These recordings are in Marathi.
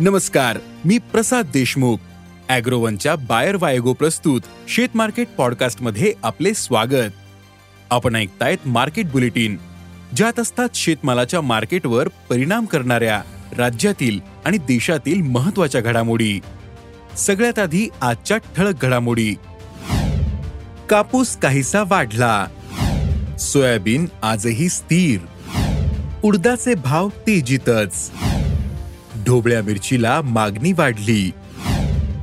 नमस्कार मी प्रसाद देशमुख. अॅग्रोवनच्या बायर वायगो प्रस्तुत शेत मार्केट पॉडकास्टमध्ये आपले स्वागत. आपण ऐकतायत मार्केट बुलेटिन ज्यात असतात शेतमालाच्या मार्केटवर परिणाम करणाऱ्या राज्यातील आणि देशातील महत्त्वाच्या घडामोडी. सगळ्यात आधी आजच्या ठळक घडामोडी. कापूस काहीसा वाढला. सोयाबीन आजही स्थिर. उडदाचे भाव तेजीतच. ढोबळ्या मिरचीला मागणी वाढली.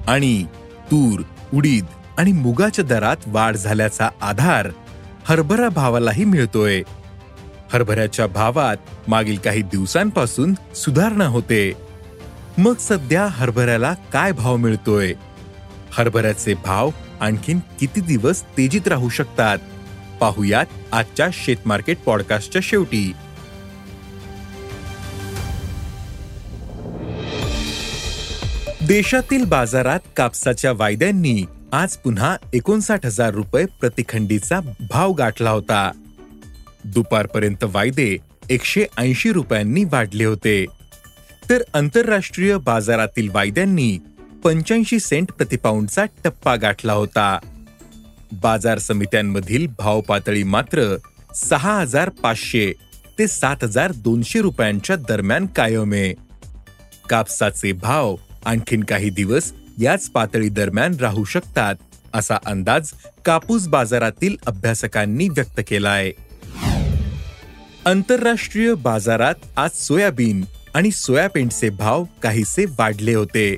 आणि तूर उडीद आणि मुगाच्या दरात वाढ झाल्याचा आधार हरभरा भावालाही मिळतोय. हरभऱ्याच्या भावात मागील काही दिवसांपासून सुधारणा होते. मग सध्या हरभऱ्याला काय भाव मिळतोय? हरभऱ्याचे भाव आणखीन किती दिवस तेजीत राहू शकतात? पाहुयात आजच्या शेतमार्केट पॉडकास्टच्या शेवटी. देशातील बाजारात कापसाच्या वायद्यांनी आज पुन्हा एकोणसाठ हजार रुपये प्रतिखंडीचा भाव गाठला होता. दुपारपर्यंत वायदे एकशे ऐंशी रुपयांनी वाढले होते. तर आंतरराष्ट्रीय बाजारातील वायद्यांनी पंच्याऐंशी सेंट प्रतिपाऊंडचा टप्पा गाठला होता. बाजार समित्यांमधील भाव पातळी मात्र सहा हजार पाचशे ते सात हजार दोनशे रुपयांच्या दरम्यान कायम आहे. कापसाचे भाव आणखीन काही दिवस याच पातळी दरम्यान राहू शकतात असा अंदाज कापूस बाजारातील अभ्यासकांनी व्यक्त केलाय. आंतरराष्ट्रीय बाजारात आज सोयाबीन आणि सोयाबीनचे भाव काहीसे वाढले होते.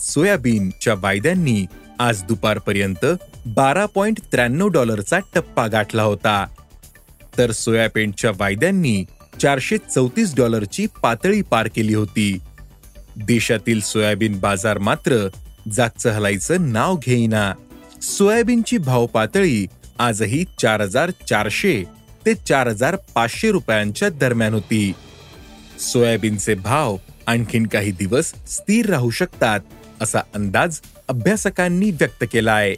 सोयाबीनच्या वायद्यांनी आज दुपारपर्यंत बारा पॉइंट त्र्याण्णव डॉलरचा टप्पा गाठला होता. तर सोयाबीनच्या वायद्यांनी चारशे चौतीस डॉलरची पातळी पार केली होती. देशातील सोयाबीन बाजार मात्र जागचं हलायचं नाव घेईना. सोयाबीनची भाव पातळी आजही चार हजार चारशे ते चार हजार पाचशे रुपयांच्या दरम्यान होती. सोयाबीनचे भाव आणखीन काही दिवस स्थिर राहू शकतात असा अंदाज अभ्यासकांनी व्यक्त केला आहे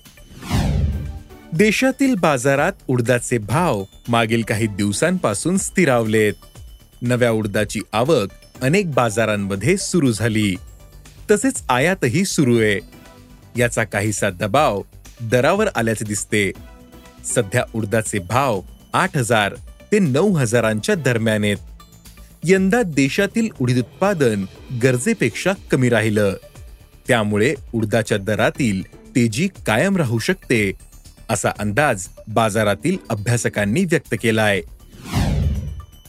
देशातील बाजारात उडदाचे भाव मागील काही दिवसांपासून स्थिरावलेत. नव्या उडदाची आवक अनेक बाजारांमध्ये सुरू झाली. तसेच आयातही सुरू आहे. याचा काहीसा दबाव दरावर आल्याचे दिसते. सध्या उडदाचे भाव आठ हजार ते नऊ हजारांच्या दरम्यान आहेत. यंदा देशातील उडीद उत्पादन गरजेपेक्षा कमी राहिलं. त्यामुळे उडदाच्या दरातील तेजी कायम राहू शकते असा अंदाज बाजारातील अभ्यासकांनी व्यक्त केलाय.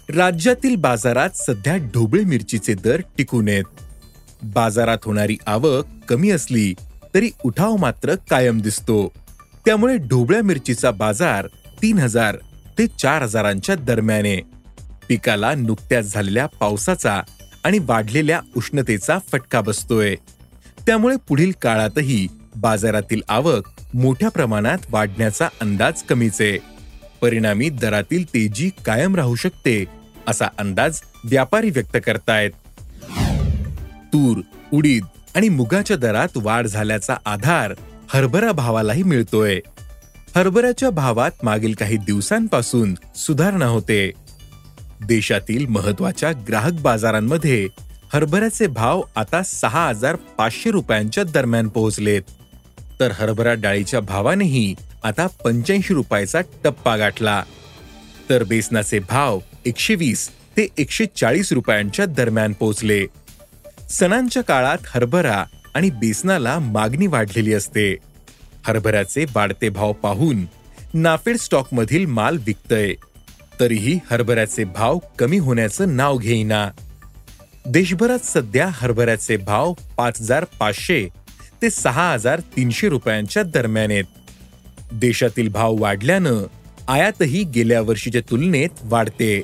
राज्यातील बाजारात सध्या ढोबळी मिरचीचे दर टिकून आहेत बाजारात होणारी आवक कमी असली तरी उठाव मात्र कायम दिसतो. त्यामुळे ढोबळ्या मिरचीचा बाजार तीन हजार ते चार हजारांच्या दरम्याने. पिकाला नुकत्याच झालेल्या पावसाचा आणि वाढलेल्या उष्णतेचा फटका बसतोय. त्यामुळे पुढील काळातही बाजारातील आवक मोठ्या प्रमाणात वाढण्याचा अंदाज कमीच आहे. परिणामी दरातील तेजी कायम राहू शकते असा अंदाज व्यापारी व्यक्त करतायत. तूर उडीद आणि मुगाच्या दरात वाढ झाल्याचा आधार हरभरा भावालाही मिळतोय. हरभऱ्याच्या भावात मागील काही दिवसांपासून सुधारणा होते. देशातील महत्त्वाच्या ग्राहक बाजारांमध्ये हरभऱ्याचे भाव आता सहा हजार पाचशे रुपयांच्या दरम्यान पोहोचलेत. तर हरभरा डाळीच्या भावानेही आता पंच्याऐंशी रुपयाचा टप्पा गाठला. तर बेसनाचे भाव एकशे वीस ते एकशे चाळीस रुपयांच्या दरम्यान पोहोचले. सणांच्या काळात हरभरा आणि बेसनाला मागणी वाढलेली असते. हरभऱ्याचे वाढते भाव पाहून नाफेड स्टॉकमधील माल विकतय. तरीही हरभऱ्याचे भाव कमी होण्याचं नाव घेईना. देशभरात सध्या हरभऱ्याचे भाव पाच हजार पाचशे ते सहा हजार तीनशे रुपयांच्या दरम्यान आहेत. देशातील भाव वाढल्यानं आयातही गेल्या वर्षीच्या तुलनेत वाढते.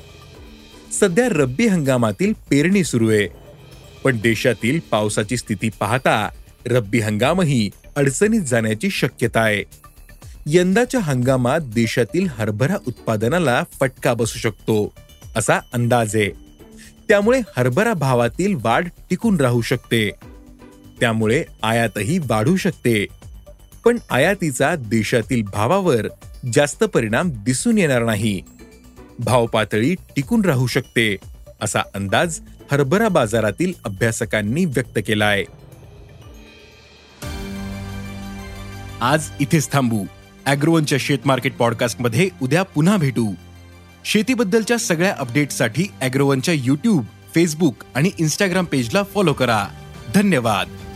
सध्या रब्बी हंगामातील पेरणी सुरू आहे. पण देशातील पावसाची स्थिती पाहता रब्बी हंगामही अडचणीत जाण्याची शक्यता आहे. यंदाच्या हंगामात देशातील हरभरा उत्पादनाला फटका बसू शकतो असा अंदाज आहे. त्यामुळे हरभरा भावातील वाढ टिकून राहू शकते. त्यामुळे आयातही वाढू शकते. पण आयातीचा देशातील भावावर जास्त परिणाम दिसून येणार नाही. भाव पातळी टिकून राहू शकते असा अंदाज हरभरा बाजारातील अभ्यासकांनी व्यक्त केलाय. आज इथेच थांबू. अॅग्रोवनच्या शेत मार्केट पॉडकास्टमध्ये उद्या पुन्हा भेटू. शेतीबद्दलच्या सगळ्या अपडेट्ससाठी अॅग्रोवनच्या युट्यूब फेसबुक आणि इन्स्टाग्राम पेजला फॉलो करा. धन्यवाद.